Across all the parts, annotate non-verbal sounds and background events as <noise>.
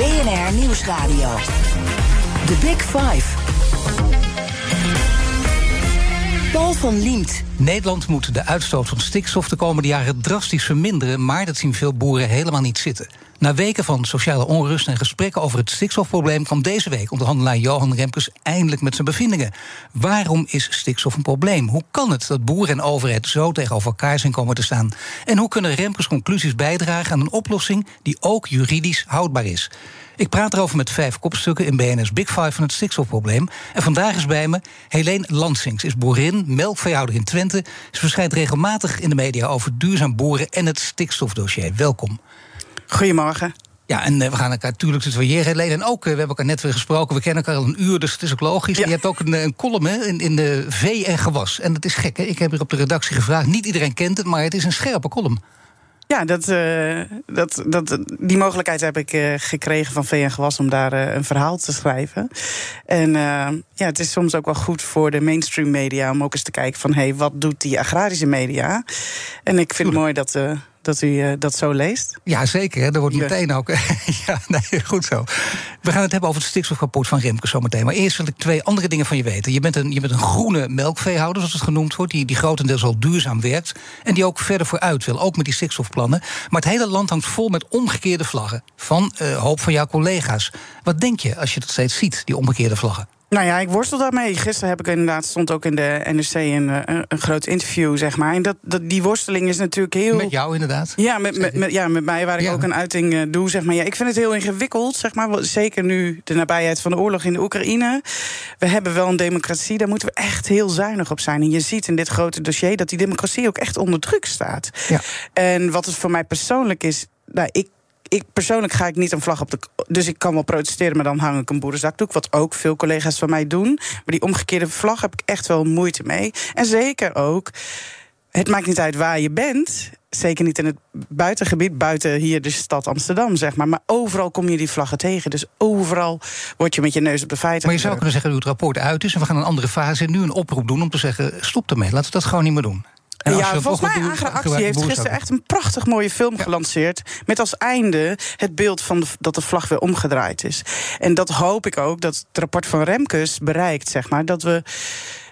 BNR Nieuwsradio. The Big Five. Paul van Liemt. Nederland moet de uitstoot van stikstof de komende jaren drastisch verminderen, maar dat zien veel boeren helemaal niet zitten. Na weken van sociale onrust en gesprekken over het stikstofprobleem kwam deze week onderhandelaar Johan Remkes eindelijk met zijn bevindingen. Waarom is stikstof een probleem? Hoe kan het dat boeren en overheid zo tegenover elkaar zijn komen te staan? En hoe kunnen Remkes conclusies bijdragen aan een oplossing die ook juridisch houdbaar is? Ik praat erover met vijf kopstukken in BNS Big Five van het stikstofprobleem. En vandaag is bij me Helene Lansings, is boerin, melkveehouder in Twente. Ze verschijnt regelmatig in de media over duurzaam boeren en het stikstofdossier. Welkom. Goedemorgen. Ja, en uh, we gaan elkaar natuurlijk tutoyeren, Helene. En ook, uh, we hebben elkaar net weer gesproken, we kennen elkaar al een uur, dus het is ook logisch. Ja. Je hebt ook een, een column hè, in, in de vee en gewas. En dat is gek, hè? Ik heb hier op de redactie gevraagd. Niet iedereen kent het, maar het is een scherpe column. Ja, dat, uh, dat, dat, die mogelijkheid heb ik uh, gekregen van VN Gewas om daar uh, een verhaal te schrijven. En ja, het is soms ook wel goed voor de mainstream media om ook eens te kijken van hé, hey, wat doet die agrarische media? En ik vind het mooi dat dat u uh, dat zo leest. Ja, zeker. Hè. Er wordt meteen ook. <laughs> ja, nee, goed zo. We gaan het hebben over het stikstofrapport van Remke zometeen. Maar eerst wil ik twee andere dingen van je weten. Je bent een, je bent een groene melkveehouder, zoals het genoemd wordt, die, die grotendeels al duurzaam werkt. En die ook verder vooruit wil, ook met die stikstofplannen. Maar het hele land hangt vol met omgekeerde vlaggen. Van uh, hoop van jouw collega's. Wat denk je als je dat steeds ziet, die omgekeerde vlaggen? Nou ja, ik worstel daarmee. Gisteren heb ik inderdaad stond ook in de NRC een, een, een groot interview, zeg maar. En dat, dat, die worsteling is natuurlijk heel. Met jou inderdaad? Ja, met, met, met ja, met mij, waar ik ook een uiting uh, doe, zeg maar. Ja, ik vind het heel ingewikkeld, zeg maar. Zeker nu de nabijheid van de oorlog in de Oekraïne. We hebben wel een democratie, daar moeten we echt heel zuinig op zijn. En je ziet in dit grote dossier dat die democratie ook echt onder druk staat. Ja. En wat het voor mij persoonlijk is. Nou, ik ik persoonlijk ga ik niet een vlag op de. Dus ik kan wel protesteren, maar dan hang ik een boerenzakdoek. Wat ook veel collega's van mij doen. Maar die omgekeerde vlag heb ik echt wel moeite mee. En zeker ook. Het maakt niet uit waar je bent. Zeker niet in het buitengebied, buiten hier de stad Amsterdam, zeg maar. Maar overal kom je die vlaggen tegen. Dus overal word je met je neus op de feiten. Maar je zou kunnen zeggen, dat het rapport uit is en we gaan een andere fase. En nu een oproep doen om te zeggen: stop ermee, laten we dat gewoon niet meer doen. En ja, volgens mij Agra heeft gisteren echt een prachtig mooie film ja. gelanceerd. Met als einde het beeld van de, dat de vlag weer omgedraaid is. En dat hoop ik ook dat het rapport van Remkes bereikt, zeg maar. Dat we.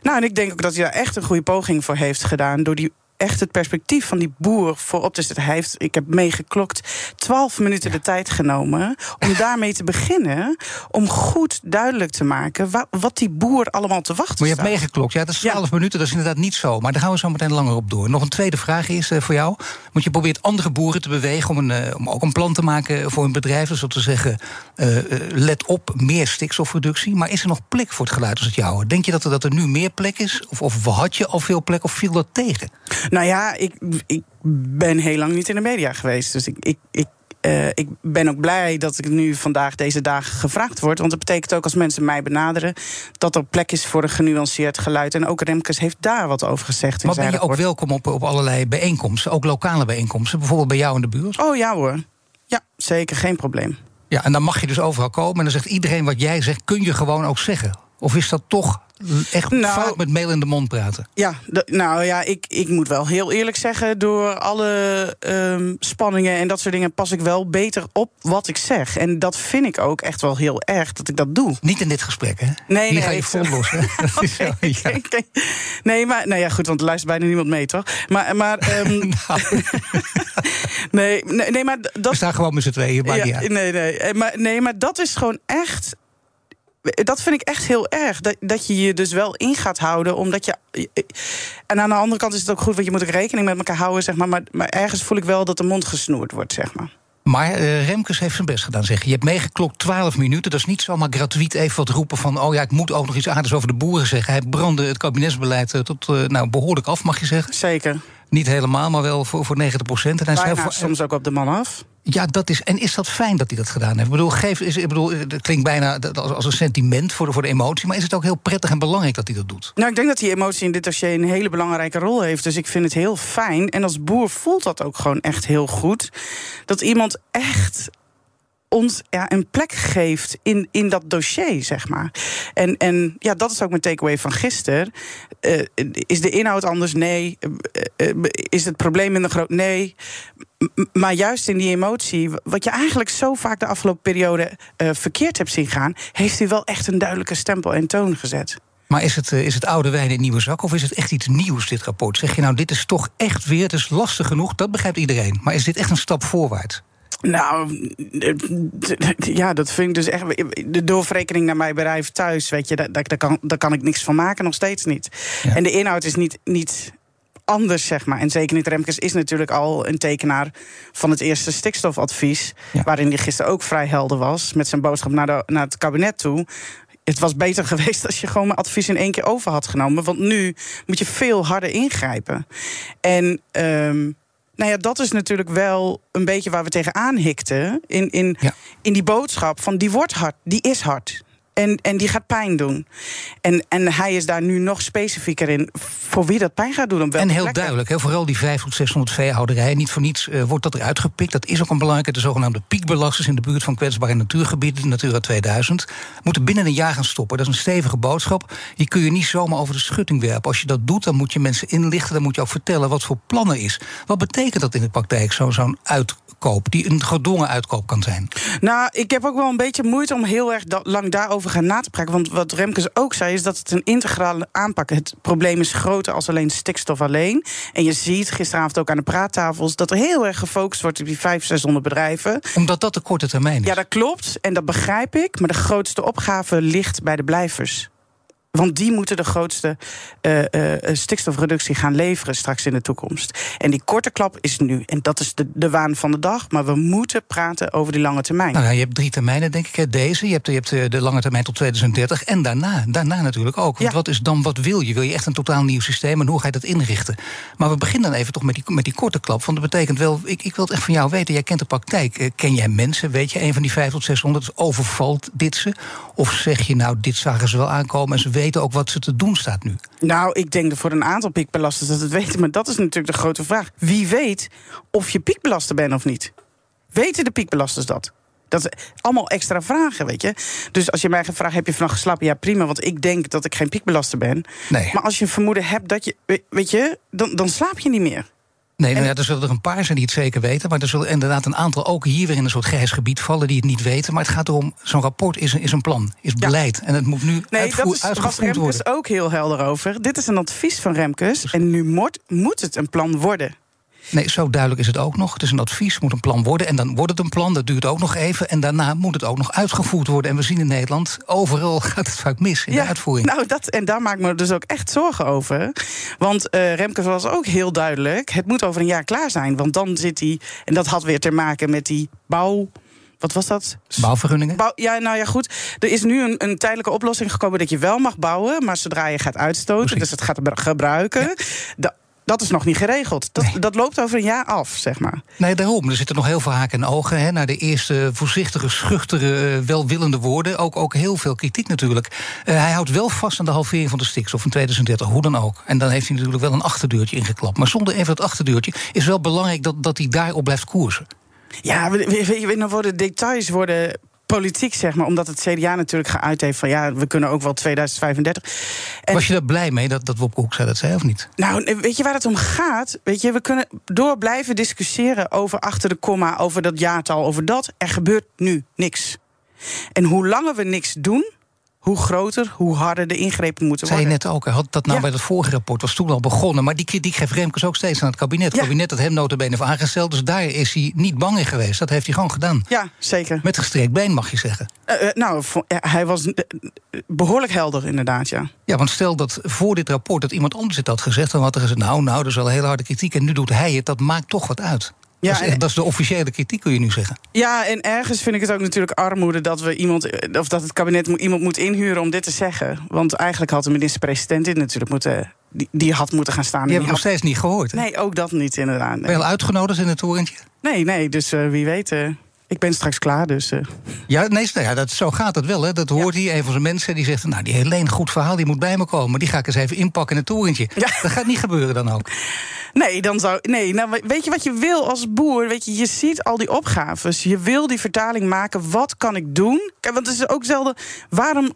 Nou, en ik denk ook dat hij daar echt een goede poging voor heeft gedaan. Door die echt het perspectief van die boer voorop te zetten. Hij heeft, ik heb meegeklokt, twaalf minuten de tijd genomen om <laughs> daarmee te beginnen. Om goed duidelijk te maken wat, wat die boer allemaal te wachten Maar je hebt meegeklokt, ja, dat is twaalf ja. minuten, dat is inderdaad niet zo. Maar daar gaan we zo meteen langer op door. Nog een tweede vraag is uh, voor jou. Want je probeert andere boeren te bewegen om, een, uh, om ook een plan te maken voor een bedrijf. Dus te zeggen, uh, let op, meer stikstofreductie. Maar is er nog plek voor het geluid als het jouwe? Denk je dat er, dat er nu meer plek is? Of, of had je al veel plek of viel dat tegen? Nou ja, ik, ik ben heel lang niet in de media geweest. Dus ik, ik, ik uh, ik ben ook blij dat ik nu vandaag deze dagen gevraagd word. Want dat betekent ook als mensen mij benaderen... dat er plek is voor een genuanceerd geluid. En ook Remkes heeft daar wat over gezegd. Maar ben je ook welkom op, op allerlei bijeenkomsten? Ook lokale bijeenkomsten? Bijvoorbeeld bij jou in de buurt? Oh ja hoor. Ja, zeker. Geen probleem. Ja, en dan mag je dus overal komen. En dan zegt iedereen wat jij zegt, kun je gewoon ook zeggen. Of is dat toch echt nou, fout met mail in de mond praten? Ja, nou ja, ik, ik moet wel heel eerlijk zeggen... door alle um, spanningen en dat soort dingen... pas ik wel beter op wat ik zeg. En dat vind ik ook echt wel heel erg dat ik dat doe. Niet in dit gesprek, hè? Nee, Hier nee, ga je vol los, hè? <laughs> <laughs> okay, ja. okay. Nee, maar nou ja, goed, want er luistert bijna niemand mee, toch? Maar, maar um, <laughs> nou. nee, nee, nee, maar dat... We staan gewoon met z'n tweeën, maar ja, nee, nee, maar, nee, maar dat is gewoon echt dat vind ik echt heel erg. Dat, dat je je dus wel in gaat houden. Omdat je. En aan de andere kant is het ook goed, want je moet ook rekening met elkaar houden, zeg maar. Maar, maar ergens voel ik wel dat de mond gesnoerd wordt, zeg maar. Maar uh, Remkes heeft zijn best gedaan, zeg je. Je hebt meegeklokt 12 minuten. Dat is niet zomaar gratuit even wat roepen van... oh ja, ik moet ook nog iets aardigs over de boeren zeggen. Hij brandde het kabinetsbeleid uh, tot uh, nou, behoorlijk af, mag je zeggen. Zeker. Niet helemaal, maar wel voor, voor 90 procent. En hij Bijna, soms ook op de man af. Ja, dat is. En is dat fijn dat hij dat gedaan heeft? Ik bedoel, geef, is, ik bedoel het klinkt bijna als een sentiment voor de, voor de emotie. Maar is het ook heel prettig en belangrijk dat hij dat doet? Nou, ik denk dat die emotie in dit dossier een hele belangrijke rol heeft. Dus ik vind het heel fijn. En als boer voelt dat ook gewoon echt heel goed. Dat iemand echt ons ja, een plek geeft in, in dat dossier, zeg maar. En, en ja, dat is ook mijn takeaway van gisteren. Uh, is de inhoud anders? Nee. Uh, uh, is het probleem minder groot? Nee. maar juist in die emotie, wat je eigenlijk zo vaak de afgelopen periode verkeerd hebt zien gaan, heeft u wel echt een duidelijke stempel en toon gezet. Maar is het, is het oude wijn in nieuwe zak of is het echt iets nieuws, dit rapport? Zeg je nou, dit is toch echt weer, het is lastig genoeg, dat begrijpt iedereen. Maar is dit echt een stap voorwaarts? Nou, ja, dat vind ik dus echt. De doorverrekening naar mijn bedrijf thuis, weet je, daar, daar, kan, daar kan ik niks van maken, nog steeds niet. En de inhoud is niet, niet anders, zeg maar. En zeker niet Remkes is natuurlijk al een tekenaar van het eerste stikstofadvies. Waarin hij gisteren ook vrij helder was met zijn boodschap naar, de, naar het kabinet toe het was beter <laughs> geweest als je gewoon mijn advies in één keer over had genomen. Want nu moet je veel harder ingrijpen. En um, nou ja, dat is natuurlijk wel een beetje waar we tegenaan hikten. In, in, in die boodschap van die wordt hard, die is hard. En, en die gaat pijn doen. En, en hij is daar nu nog specifieker in voor wie dat pijn gaat doen. en heel duidelijk, heel vooral die 5 tot 600 veehouderijen. Niet voor niets uh, wordt dat eruit gepikt. Dat is ook een belangrijke, de zogenaamde piekbelasters in de buurt van kwetsbare natuurgebieden, Natura 2000. Moeten binnen een jaar gaan stoppen. Dat is een stevige boodschap. Die kun je niet zomaar over de schutting werpen. Als je dat doet, dan moet je mensen inlichten. Dan moet je ook vertellen wat voor plannen is. Wat betekent dat in de praktijk, zo'n uit uitkoop, die een gedwongen uitkoop kan zijn? Nou, ik heb ook wel een beetje moeite om heel erg lang daarover gaan na te praten. Want wat Remkes ook zei, is dat het een integrale aanpak. Het probleem is groter als alleen stikstof alleen. En je ziet gisteravond ook aan de praattafels dat er heel erg gefocust wordt op die 500, 600 bedrijven. Omdat dat de korte termijn is. Ja, dat klopt. En dat begrijp ik. Maar de grootste opgave ligt bij de blijvers. Want die moeten de grootste uh, uh, stikstofreductie gaan leveren straks in de toekomst. En die korte klap is nu. En dat is de, de waan van de dag. Maar we moeten praten over die lange termijn. Nou ja, je hebt drie termijnen, denk ik. Deze. Je hebt, je hebt de lange termijn tot 2030. En daarna. Daarna natuurlijk ook. Want wat is dan, wat wil je? Wil je echt een totaal nieuw systeem? En hoe ga je dat inrichten? Maar we beginnen dan even toch met die, met die korte klap. Want dat betekent wel. Ik, ik wil het echt van jou weten. Jij kent de praktijk. ken jij mensen? Weet je, een van die 5 tot 600 overvalt dit ze? Of zeg je nou, dit zagen ze wel aankomen en ze weten ook wat ze te doen staat nu? Nou, ik denk dat voor een aantal piekbelasters dat het weten. Maar dat is natuurlijk de grote vraag. Wie weet of je piekbelaster bent of niet? Weten de piekbelasters dat? Dat is allemaal extra vragen, weet je. Dus als je mij vragen, heb je vannacht geslapen? Ja, prima, want ik denk dat ik geen piekbelaster ben. Nee. Maar als je een vermoeden hebt dat je... Weet je, dan, dan slaap je niet meer. Nee, nou ja, er zullen er een paar zijn die het zeker weten. Maar er zullen inderdaad een aantal ook hier weer in een soort grijs gebied vallen die het niet weten. Maar het gaat erom, zo'n rapport is een, is een plan, is beleid. En het moet nu nee, uitgevoerd, dat is, was Remkes ook heel helder over. Dit is een advies van Remkes. En nu moet, moet het een plan worden. Nee, zo duidelijk is het ook nog. Het is een advies, moet een plan worden. En dan wordt het een plan, dat duurt ook nog even. En daarna moet het ook nog uitgevoerd worden. En we zien in Nederland, overal <laughs> gaat het vaak mis in de uitvoering. Nou, dat, en daar maak ik me dus ook echt zorgen over. Want uh, Remkes was ook heel duidelijk... het moet over een jaar klaar zijn. Want dan zit hij, en dat had weer te maken met die bouw wat was dat? Bouwvergunningen? ja, nou ja, goed. Er is nu een, een, tijdelijke oplossing gekomen dat je wel mag bouwen, maar zodra je gaat uitstoten, dus het gaat gebruiken, dat is nog niet geregeld. Dat, dat loopt over een jaar af, zeg maar. Nee, daarom. Er zitten nog heel veel haken en ogen hè, naar de eerste voorzichtige, schuchtere, eh, welwillende woorden. Ook, ook heel veel kritiek natuurlijk. Uh, hij houdt wel vast aan de halvering van de stikstof in 2030, hoe dan ook. En dan heeft hij natuurlijk wel een achterdeurtje ingeklapt. Maar zonder even dat achterdeurtje is wel belangrijk dat, dat hij daarop blijft koersen. Ja, we, we, dan worden details worden politiek, zeg maar. Omdat het CDA natuurlijk geuit heeft van ja, we kunnen ook wel 2035. En Was je daar blij mee dat, dat Wopke Hoekstra dat zei of niet? Nou, weet je waar het om gaat? Weet je, we kunnen door blijven discussiëren over achter de komma, over dat jaartal, over dat. Er gebeurt nu niks. En hoe langer we niks doen, hoe groter, hoe harder de ingrepen moeten worden. Zei je net ook, had dat nou bij het vorige rapport, was toen al begonnen. Maar die kritiek geeft Remkes ook steeds aan het kabinet. Het kabinet had hem notabene heeft aangesteld, dus daar is hij niet bang in geweest. Dat heeft hij gewoon gedaan. Ja, zeker. Met gestrekt been, mag je zeggen. Uh, uh, nou, hij was behoorlijk helder, inderdaad, ja. Ja, want stel dat voor dit rapport dat iemand anders het had gezegd... dan had er gezegd, nou, nou, dat is wel hele harde kritiek... en nu doet hij het, dat maakt toch wat uit. Ja, dat, is, dat is de officiële kritiek, kun je nu zeggen. Ja, en ergens vind ik het ook natuurlijk armoede dat we iemand, of dat het kabinet iemand moet inhuren om dit te zeggen. Want eigenlijk had de minister-president dit natuurlijk moeten die, die had moeten gaan staan. Die hebben nog steeds niet gehoord. Nee, ook dat niet inderdaad. Nee. Ben je al uitgenodigd in het torentje? Nee, nee, dus uh, wie weet. Uh, ik ben straks klaar, dus... Uh. Ja, nee, ja, dat, zo gaat het wel. Hè. Dat hoort ja. hier een van zijn mensen. Die zegt, nou, die Helene, goed verhaal, die moet bij me komen. Die ga ik eens even inpakken in het torentje. Ja. Dat gaat niet gebeuren dan ook. Nee, dan zou. Nee, nou, weet je wat je wil als boer? Weet je, je ziet al die opgaves. Je wil die vertaling maken. Wat kan ik doen? Kijk, want het is ook zelden. Waarom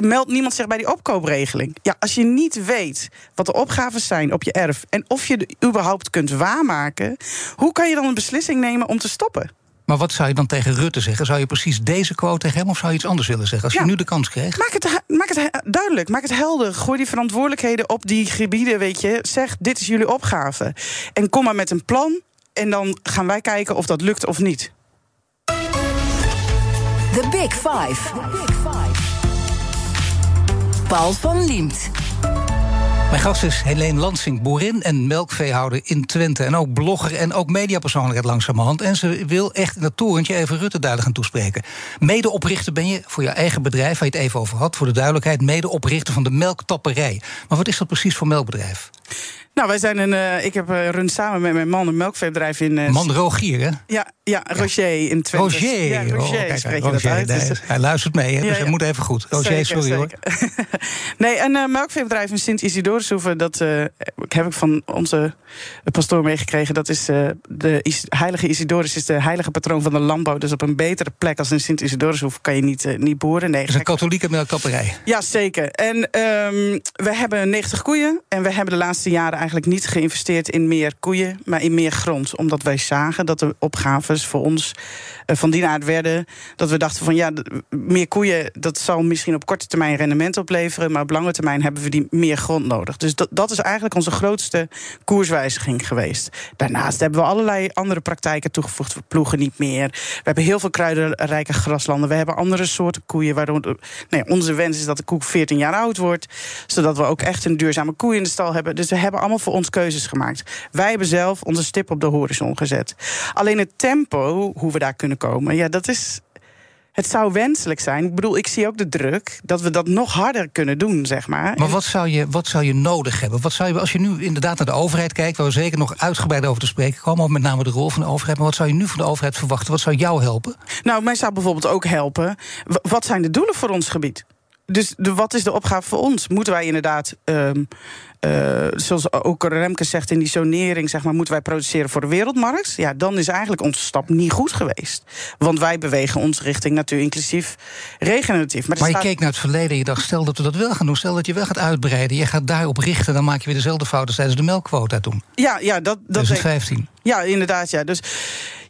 meldt niemand zich bij die opkoopregeling? Ja, als je niet weet wat de opgaves zijn op je erf. en of je het überhaupt kunt waarmaken. hoe kan je dan een beslissing nemen om te stoppen? Maar wat zou je dan tegen Rutte zeggen? Zou je precies deze quote tegen hem of zou je iets anders willen zeggen? Als je nu de kans kreeg. Maak het, maak het duidelijk, maak het helder. Gooi die verantwoordelijkheden op die gebieden, weet je. Zeg, dit is jullie opgave. En kom maar met een plan. En dan gaan wij kijken of dat lukt of niet. The Big Five. The Big Five. Paul van Liemt. Mijn gast is Helene Lansing, boerin en melkveehouder in Twente. En ook blogger en ook mediapersoonlijkheid langzamerhand. En ze wil echt in dat torentje even Rutte duidelijk gaan toespreken. Medeoprichter ben je voor je eigen bedrijf, waar je het even over had, voor de duidelijkheid. Medeoprichter van de melktapperij. Maar wat is dat precies voor melkbedrijf? Nou, wij zijn een. Uh, ik heb uh, run samen met mijn man een melkveebedrijf in. Uh, man Rogier, hè? Ja, ja, Roger in Twente. Roger, ja, Roger, oh, kijk, spreek je Roger, dat uit. Nee, hij luistert mee, hè, dus ja, ja. hij moet even goed. Roger, zeker, sorry zeker. hoor. <laughs> nee, een uh, melkveebedrijf in Sint-Isidorushoeve, dat uh, heb ik van onze pastoor meegekregen. Dat is de is, heilige Isidorus, is de heilige patroon van de landbouw. Dus op een betere plek als in Sint-Isidorushoeve kan je niet, niet boeren. Nee, dat is een katholieke melktapperij. Ja, zeker. En um, we hebben 90 koeien en we hebben de laatste jaren eigenlijk niet geïnvesteerd in meer koeien, maar in meer grond. Omdat wij zagen dat de opgaves voor ons uh, van die aard werden. Dat we dachten van ja, meer koeien, dat zal misschien op korte termijn rendement opleveren. Maar op lange termijn hebben we die meer grond nodig. Dus dat, dat is eigenlijk onze grootste koerswijziging geweest. Daarnaast hebben we allerlei andere praktijken toegevoegd. We ploegen niet meer. We hebben heel veel kruidenrijke graslanden. We hebben andere soorten koeien. Waardoor nee, onze wens is dat de koe 14 jaar oud wordt. Zodat we ook echt een duurzame koe in de stal hebben. Dus we hebben allemaal voor ons keuzes gemaakt. Wij hebben zelf onze stip op de horizon gezet. Alleen het tempo, hoe we daar kunnen komen, ja, dat is. Het zou wenselijk zijn. Ik bedoel, ik zie ook de druk dat we dat nog harder kunnen doen, zeg maar. Maar wat zou je, wat zou je nodig hebben? Wat zou je, als je nu inderdaad naar de overheid kijkt, waar we zeker nog uitgebreid over te spreken komen, met name de rol van de overheid. Maar wat zou je nu van de overheid verwachten? Wat zou jou helpen? Nou, mij zou bijvoorbeeld ook helpen. Wat zijn de doelen voor ons gebied? Dus de, wat is de opgave voor ons? Moeten wij inderdaad, um, uh, zoals ook Remke zegt in die zonering, zeg maar, moeten wij produceren voor de wereldmarkt? Ja, dan is eigenlijk onze stap niet goed geweest. Want wij bewegen ons richting natuur inclusief regeneratief. Maar, maar je staat... keek naar het verleden en je dacht, stel dat we dat wel gaan doen, stel dat je wel gaat uitbreiden, je gaat daarop richten, dan maak je weer dezelfde fouten tijdens de melkquota toen. Ja, ja dat. dat 2015. Ja, inderdaad, ja. Dus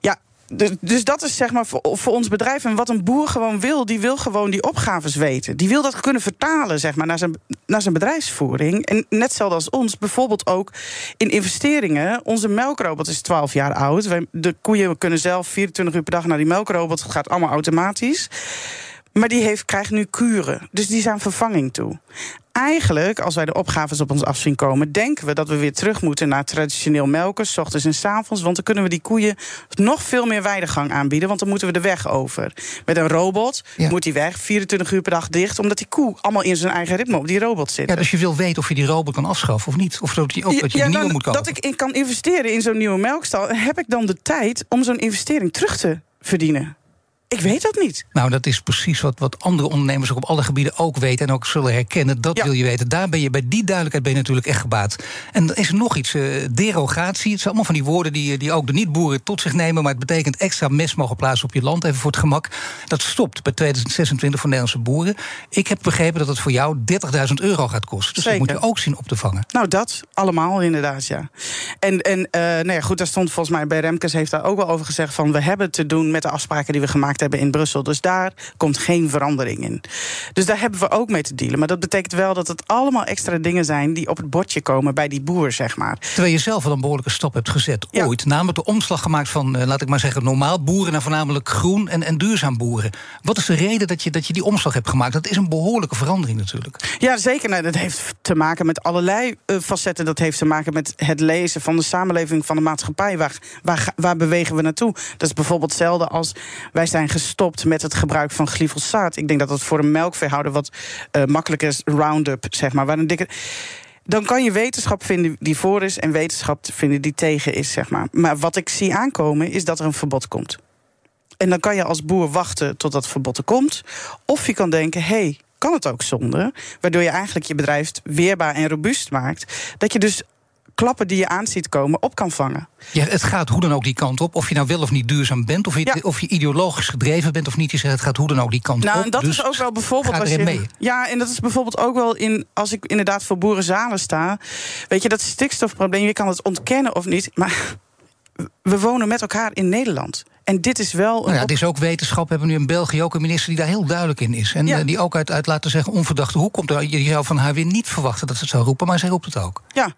ja, dus, dus dat is zeg maar voor, voor, ons bedrijf. En wat een boer gewoon wil, die wil gewoon die opgaves weten. Die wil dat kunnen vertalen zeg maar, naar, zijn, naar zijn bedrijfsvoering. En net zoals als ons, bijvoorbeeld ook in investeringen. Onze melkrobot is 12 jaar oud. de koeien kunnen zelf 24 uur per dag naar die melkrobot. Het gaat allemaal automatisch. Maar die heeft, krijgt nu kuren. Dus die zijn vervanging toe eigenlijk, als wij de opgaves op ons af zien komen, denken we dat we weer terug moeten naar traditioneel melken, s ochtends en s avonds. Want dan kunnen we die koeien nog veel meer weidegang aanbieden. Want dan moeten we de weg over. Met een robot moet die weg 24 uur per dag dicht, omdat die koe allemaal in zijn eigen ritme op die robot zit. Ja, dus je wil weten of je die robot kan afschaffen of niet. Of dat je, ook dat je ja, een nieuwe moet kopen. Dat ik kan investeren in zo'n nieuwe melkstal, heb ik dan de tijd om zo'n investering terug te verdienen. Ik weet dat niet. Nou, dat is precies wat, wat andere ondernemers ook op alle gebieden ook weten en ook zullen herkennen. Dat wil je weten. Daar ben je bij die duidelijkheid ben je natuurlijk echt gebaat. En er is nog iets, uh, derogatie. Het zijn allemaal van die woorden die, die ook de niet-boeren tot zich nemen. Maar het betekent extra mes mogen plaatsen op je land, even voor het gemak. Dat stopt bij 2026 voor Nederlandse boeren. Ik heb begrepen dat het voor jou 30.000 euro gaat kosten. Dus Zeker. dat moet je ook zien op te vangen. Nou, dat allemaal inderdaad, ja. En, en uh, nou ja, goed, daar stond volgens mij bij Remkes heeft daar ook wel over gezegd van we hebben te doen met de afspraken die we gemaakt hebben in Brussel. Dus daar komt geen verandering in. Dus daar hebben we ook mee te dealen. Maar dat betekent wel dat het allemaal extra dingen zijn die op het bordje komen bij die boer, zeg maar. Terwijl je zelf al een behoorlijke stap hebt gezet ooit. Namelijk de omslag gemaakt van, uh, laat ik maar zeggen, normaal boeren naar voornamelijk groen en, en duurzaam boeren. Wat is de reden dat je, dat je die omslag hebt gemaakt? Dat is een behoorlijke verandering natuurlijk. Ja, zeker. Nou, dat heeft te maken met allerlei uh, facetten. Dat heeft te maken met het lezen van de samenleving, van de maatschappij. Waar, waar, waar bewegen we naartoe? Dat is bijvoorbeeld hetzelfde als wij zijn gestopt met het gebruik van glyfosaat. Ik denk dat dat voor een melkveehouder wat uh, makkelijker is. Roundup, zeg maar. Waar een dikke dan kan je wetenschap vinden die voor is en wetenschap vinden die tegen is, zeg maar. Maar wat ik zie aankomen is dat er een verbod komt. En dan kan je als boer wachten tot dat verbod er komt. Of je kan denken, hé, hey, kan het ook zonder? Waardoor je eigenlijk je bedrijf weerbaar en robuust maakt. Dat je dus klappen die je aan ziet komen op kan vangen. Ja, het gaat hoe dan ook die kant op. Of je nou wel of niet duurzaam bent, of je, of je ideologisch gedreven bent of niet. Je zegt het gaat hoe dan ook die kant nou, op. En dat dus is ook wel bijvoorbeeld als je. Mee. Ja, en dat is bijvoorbeeld ook wel in als ik inderdaad voor boerenzalen sta. Weet je, dat stikstofprobleem, je kan het ontkennen of niet. Maar <laughs> we wonen met elkaar in Nederland. En dit is wel. Nou ja, het is ook wetenschap. We hebben nu in België ook een minister die daar heel duidelijk in is. En ja. die ook uit, uit laten zeggen onverdachte hoe komt er. Je zou van haar weer niet verwachten dat ze het zou roepen, maar zij roept het ook. Ja,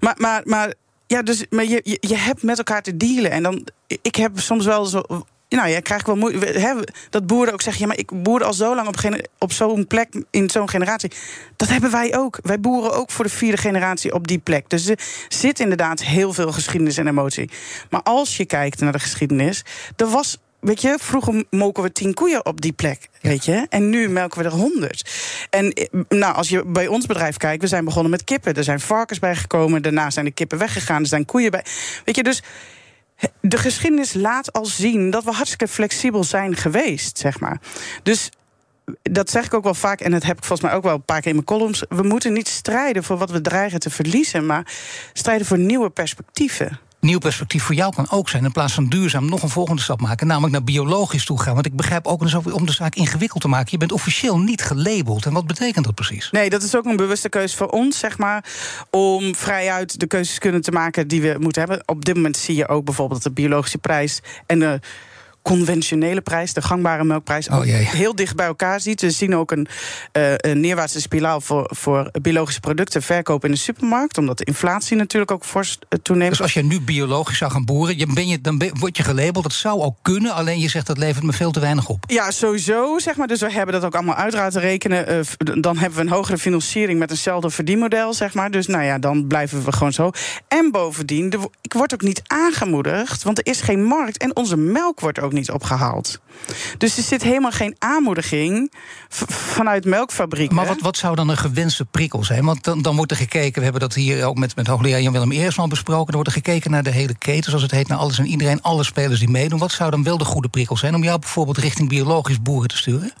maar, maar, maar, ja, dus, maar je, je, hebt met elkaar te dealen. En dan, ik heb soms wel zo nou ja, krijg wel moeite. Dat boeren ook zeggen: ja, maar ik boer al zo lang op, op zo'n plek in zo'n generatie. Dat hebben wij ook. Wij boeren ook voor de vierde generatie op die plek. Dus er zit inderdaad heel veel geschiedenis en emotie. Maar als je kijkt naar de geschiedenis, er was Weet je, vroeger moken we tien koeien op die plek. Weet je? En nu melken we er honderd. En eh, nou, als je bij ons bedrijf kijkt, we zijn begonnen met kippen. Er zijn varkens bijgekomen. Daarna zijn de kippen weggegaan. Er zijn koeien bij. Weet je, dus de geschiedenis laat al zien dat we hartstikke flexibel zijn geweest, zeg maar. Dus dat zeg ik ook wel vaak, en dat heb ik volgens mij ook wel een paar keer in mijn columns. We moeten niet strijden voor wat we dreigen te verliezen, maar strijden voor nieuwe perspectieven nieuw perspectief voor jou kan ook zijn... in plaats van duurzaam nog een volgende stap maken... namelijk naar biologisch toe gaan. Want ik begrijp ook, om de zaak ingewikkeld te maken... je bent officieel niet gelabeld. En wat betekent dat precies? Nee, dat is ook een bewuste keuze voor ons, zeg maar... om vrijuit de keuzes kunnen te maken die we moeten hebben. Op dit moment zie je ook bijvoorbeeld de biologische prijs... en de conventionele prijs, de gangbare melkprijs, oh, heel dicht bij elkaar ziet. We zien ook een, uh, een neerwaartse spiraal voor, voor biologische producten verkopen in de supermarkt, omdat de inflatie natuurlijk ook fors uh, toeneemt. Dus als je nu biologisch zou gaan boeren, je, ben je, dan ben, word je gelabeld. Dat zou ook kunnen, alleen je zegt dat levert me veel te weinig op. Ja, sowieso, zeg maar. Dus we hebben dat ook allemaal uiteraard te rekenen. Uh, dan hebben we een hogere financiering met eenzelfde verdienmodel, zeg maar. Dus nou ja, dan blijven we gewoon zo. En bovendien, de, ik word ook niet aangemoedigd, want er is geen markt en onze melk wordt ook niet niet opgehaald. Dus er zit helemaal geen aanmoediging vanuit melkfabrieken. Maar wat, wat zou dan een gewenste prikkel zijn? Want dan, dan wordt er gekeken, we hebben dat hier ook met, met hoogleraar Jan-Willem Eersman besproken. Er wordt er gekeken naar de hele keten, zoals het heet, naar alles en iedereen, alle spelers die meedoen. Wat zou dan wel de goede prikkel zijn om jou bijvoorbeeld richting biologisch boeren te sturen?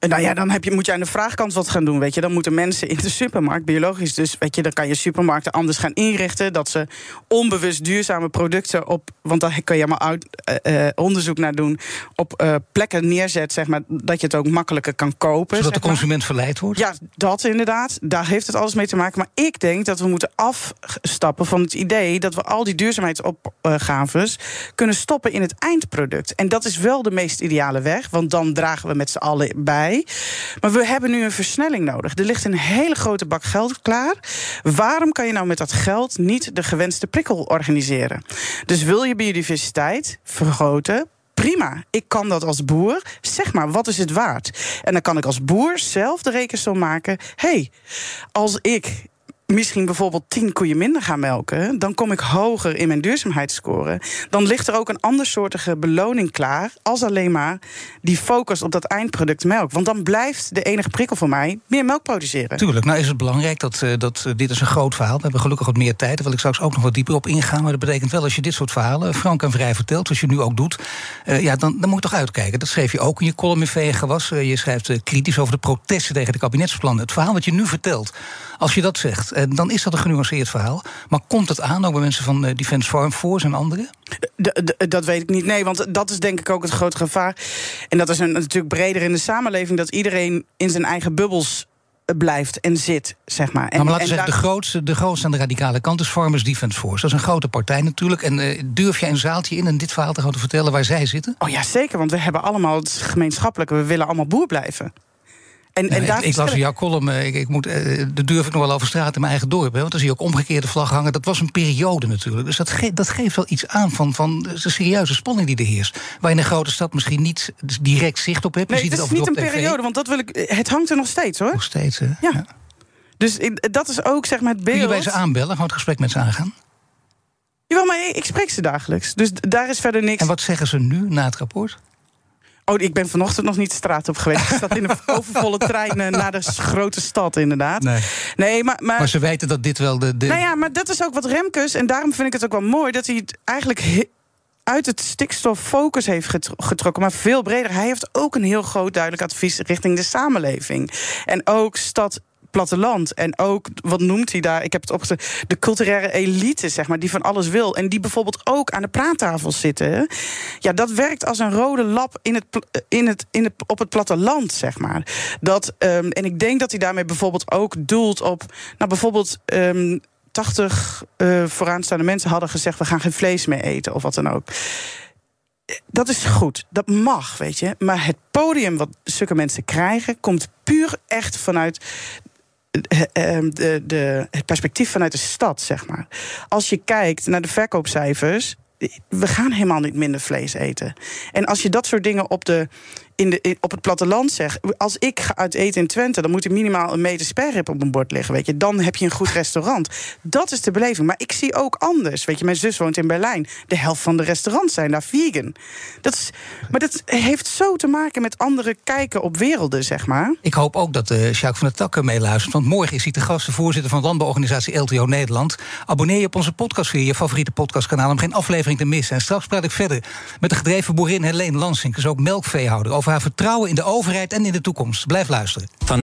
Nou ja, dan heb je, moet je aan de vraagkant wat gaan doen. Weet je. Dan moeten mensen in de supermarkt, biologisch dus, weet je, dan kan je supermarkten anders gaan inrichten. Dat ze onbewust duurzame producten op, want daar kun je allemaal uit, uh, onderzoek naar doen, op uh, plekken neerzet, zeg maar, dat je het ook makkelijker kan kopen. Zodat de consument verleid wordt? Ja, dat inderdaad. Daar heeft het alles mee te maken. Maar ik denk dat we moeten afstappen van het idee dat we al die duurzaamheidsopgaves kunnen stoppen in het eindproduct. En dat is wel de meest ideale weg, want dan dragen we met z'n allen bij maar we hebben nu een versnelling nodig. Er ligt een hele grote bak geld klaar. Waarom kan je nou met dat geld niet de gewenste prikkel organiseren? Dus wil je biodiversiteit vergroten, prima. Ik kan dat als boer. Zeg maar, wat is het waard? En dan kan ik als boer zelf de rekensom maken. hey, als ik misschien bijvoorbeeld tien koeien minder gaan melken, dan kom ik hoger in mijn duurzaamheidsscore. Dan ligt er ook een andersoortige beloning klaar als alleen maar die focus op dat eindproduct melk. Want dan blijft de enige prikkel voor mij meer melk produceren. Tuurlijk, nou is het belangrijk dat, uh, dat uh, dit is een groot verhaal. We hebben gelukkig wat meer tijd. Daar wil ik straks ook nog wat dieper op ingaan. Maar dat betekent wel als je dit soort verhalen frank en vrij vertelt, zoals je nu ook doet, uh, ja, dan, dan moet je toch uitkijken. Dat schreef je ook in je column in Vega was. je schrijft kritisch over de protesten tegen de kabinetsplannen. Het verhaal wat je nu vertelt, als je dat zegt dan is dat een genuanceerd verhaal. Maar komt het aan ook bij mensen van Defense Farm Force en anderen? dat weet ik niet. Nee, want dat is denk ik ook het grote gevaar. En dat is een, natuurlijk breder in de samenleving dat iedereen in zijn eigen bubbels blijft en zit, zeg maar. En, nou, maar laten we zeggen, de, grootste, de grootste aan de radicale kant is Farmers Defence Force. Dat is een grote partij natuurlijk. En uh, durf jij een zaaltje in en dit verhaal te gaan vertellen waar zij zitten? Oh ja, zeker, want we hebben allemaal het gemeenschappelijke. We willen allemaal boer blijven. En, en ik, ik las in jouw column, eh, ik, ik moet, eh, de durf ik nog wel over straat in mijn eigen dorp. Hè, want dan zie je ook omgekeerde vlag hangen. Dat was een periode natuurlijk. Dus dat, dat geeft wel iets aan van, van de serieuze spanning die er heerst. Waar je in een grote stad misschien niet direct zicht op hebt. Nee, het is niet een periode, want dat wil ik, het hangt er nog steeds hoor. Nog steeds, hè? Ja. ja. Dus dat is ook zeg maar het beeld. Kun je bij ze aanbellen, gewoon het gesprek met ze aangaan? Jawel, maar ik spreek ze dagelijks. Dus daar is verder niks. En wat zeggen ze nu na het rapport? Oh, ik ben vanochtend nog niet de straat op geweest. Ik zat in een <laughs> overvolle trein eh, naar de grote stad, inderdaad. Nee, nee maar, maar, maar, ze weten dat dit wel de, de. Nou ja, maar dat is ook wat Remkes. En daarom vind ik het ook wel mooi dat hij het eigenlijk uit het stikstoffocus heeft getrokken, maar veel breder. Hij heeft ook een heel groot duidelijk advies richting de samenleving. En ook stad platteland. En ook, wat noemt hij daar? Ik heb het opgezet. De culturele elite, zeg maar, die van alles wil. En die bijvoorbeeld ook aan de praattafel zitten. Ja, dat werkt als een rode lap in het, in het, in het, op het platteland, zeg maar. Dat, um, en ik denk dat hij daarmee bijvoorbeeld ook doelt op. Nou, bijvoorbeeld. Um, 80 uh, vooraanstaande mensen hadden gezegd: we gaan geen vlees meer eten of wat dan ook. Dat is goed, dat mag, weet je. Maar het podium wat zulke mensen krijgen, komt puur echt vanuit Ehm, de, de, het perspectief vanuit de stad, zeg maar. Als je kijkt naar de verkoopcijfers, we gaan helemaal niet minder vlees eten. En als je dat soort dingen op de in op het platteland zeg. Als ik ga uit eten in Twente, dan moet er minimaal een meter sperrip op mijn bord liggen. Weet je. Dan heb je een goed restaurant. Dat is de beleving. Maar ik zie ook anders. Weet je, mijn zus woont in Berlijn. De helft van de restaurants zijn daar vegan. Dat is, maar dat heeft zo te maken met andere kijken op werelden, zeg maar. Ik hoop ook dat uh, Jacques van der Takken meeluistert. Want morgen is hij de gast, de voorzitter van landbouworganisatie LTO Nederland. Abonneer je op onze podcast via je favoriete podcastkanaal om geen aflevering te missen. En straks praat ik verder met de gedreven boerin Helene Lansing. Dus ook melkveehouder. Over haar vertrouwen in de overheid en in de toekomst. Blijf luisteren.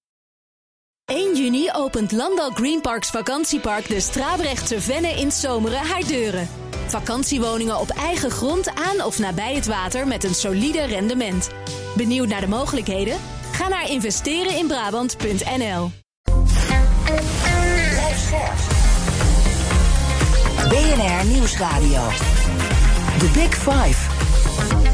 1 juni opent Landal Greenparks vakantiepark de Strabrechtse Venne in Zomeren haar deuren. Vakantiewoningen op eigen grond aan of nabij het water met een solide rendement. Benieuwd naar de mogelijkheden? Ga naar investereninbrabant.nl. BNR Nieuwsradio. The Big Five.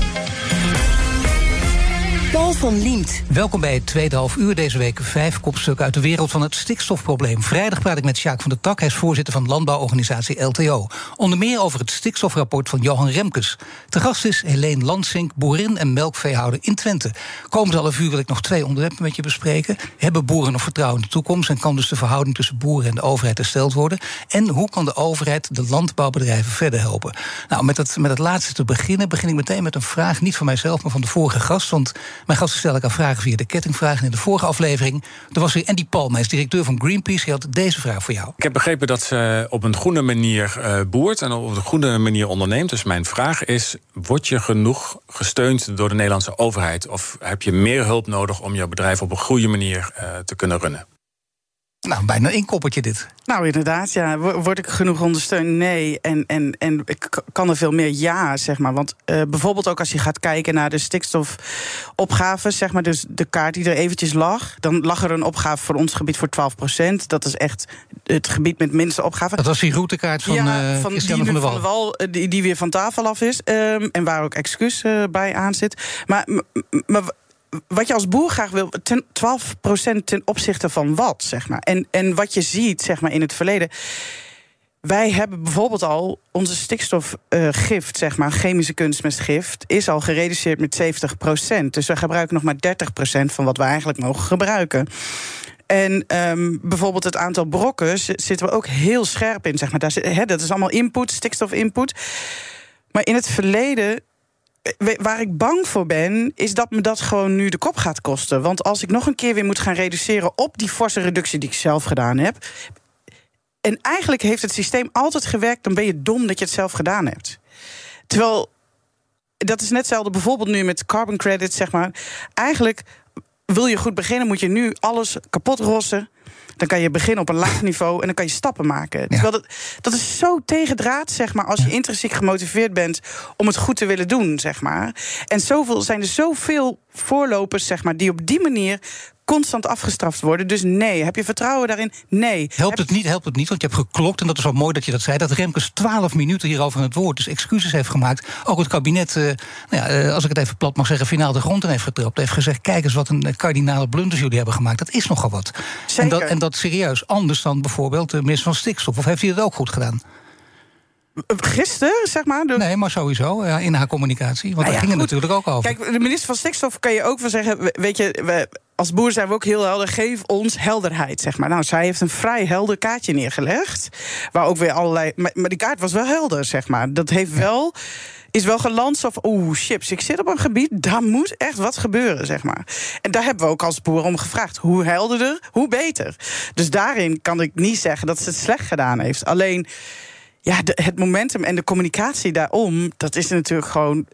Van Liemt. Welkom bij het tweede half uur deze week. Vijf kopstukken uit de wereld van het stikstofprobleem. Vrijdag praat ik met Sjaak van der Tak. Hij is voorzitter van landbouworganisatie LTO. Onder meer over het stikstofrapport van Johan Remkes. Te gast is Helene Lansink, boerin en melkveehouder in Twente. Komend half uur wil ik nog twee onderwerpen met je bespreken. Hebben boeren nog vertrouwen in de toekomst? En kan dus de verhouding tussen boeren en de overheid hersteld worden? En hoe kan de overheid de landbouwbedrijven verder helpen? Nou, met het, met het laatste te beginnen, begin ik meteen met een vraag. Niet van mijzelf, maar van de vorige gast. Want mijn gasten ik aan vragen via de kettingvragen. In de vorige aflevering er was weer Andy Palm, directeur van Greenpeace. Hij had deze vraag voor jou. Ik heb begrepen dat ze op een groene manier uh, boert en op een goede manier onderneemt. Dus mijn vraag is: word je genoeg gesteund door de Nederlandse overheid? Of heb je meer hulp nodig om jouw bedrijf op een goede manier uh, te kunnen runnen? Nou, bijna een koppertje dit. Nou, inderdaad, ja. Word ik genoeg ondersteund? Nee. En, en, en ik kan er veel meer ja, zeg maar. Want uh, bijvoorbeeld ook als je gaat kijken naar de stikstofopgaves, zeg maar, dus de kaart die er eventjes lag, dan lag er een opgave voor ons gebied voor 12 procent. Dat is echt het gebied met minste opgave. Dat was die routekaart van, ja, uh, van, die van, de Wal. Van de Wal die, die weer van tafel af is. Um, en waar ook excuus uh, bij aan zit. Maar, maar wat je als boer graag wil, ten 12% ten opzichte van wat, zeg maar. En, en wat je ziet, zeg maar, in het verleden. Wij hebben bijvoorbeeld al onze stikstofgift, zeg maar, chemische kunstmestgift, is al gereduceerd met 70%. Dus we gebruiken nog maar 30% van wat we eigenlijk mogen gebruiken. En um, bijvoorbeeld het aantal brokken zitten we ook heel scherp in. Zeg maar. Daar zit, dat is allemaal input, stikstofinput. Maar in het verleden waar ik bang voor ben, is dat me dat gewoon nu de kop gaat kosten. Want als ik nog een keer weer moet gaan reduceren op die forse reductie die ik zelf gedaan heb. En eigenlijk heeft het systeem altijd gewerkt, dan ben je dom dat je het zelf gedaan hebt. Terwijl, dat is net hetzelfde bijvoorbeeld nu met carbon credits, zeg maar. Eigenlijk wil je goed beginnen, moet je nu alles kapot rossen. Dan kan je beginnen op een laag <clears throat> niveau en dan kan je stappen maken. Terwijl dat, dat is zo tegendraad, zeg maar, als je intrinsiek gemotiveerd bent om het goed te willen doen, zeg maar. En zoveel, zijn er zoveel voorlopers, zeg maar, die op die manier constant afgestraft worden. Dus nee. Heb je vertrouwen daarin? Nee. Helpt het niet, helpt het niet, want je hebt geklokt... en dat is wel mooi dat je dat zei, dat Remkes 12 minuten hierover aan het woord... dus excuses heeft gemaakt. Ook het kabinet, uh, nou ja, uh, als ik het even plat mag zeggen... finaal de grond in heeft getrapt. Heeft gezegd, kijk eens wat een kardinale blunders jullie hebben gemaakt. Dat is nogal wat. Zeker. En dat, en dat serieus. Anders dan bijvoorbeeld de minister van Stikstof. Of heeft hij dat ook goed gedaan? Gisteren, zeg maar? De... Nee, maar sowieso ja, in haar communicatie. Want nou ja, daar ging het natuurlijk ook over. Kijk, de minister van Stikstof kan je ook wel zeggen... weet je, we, als boer zijn we ook heel helder. Geef ons helderheid, zeg maar. Nou, zij heeft een vrij helder kaartje neergelegd. Waar ook weer allerlei... Maar, maar die kaart was wel helder, zeg maar. Dat heeft wel... Is wel geland of, oeh, chips, ik zit op een gebied, daar moet echt wat gebeuren, zeg maar. En daar hebben we ook als boer om gevraagd. Hoe helderder, hoe beter. Dus daarin kan ik niet zeggen dat ze het slecht gedaan heeft. Alleen ja, de, het momentum en de communicatie daarom, dat is natuurlijk gewoon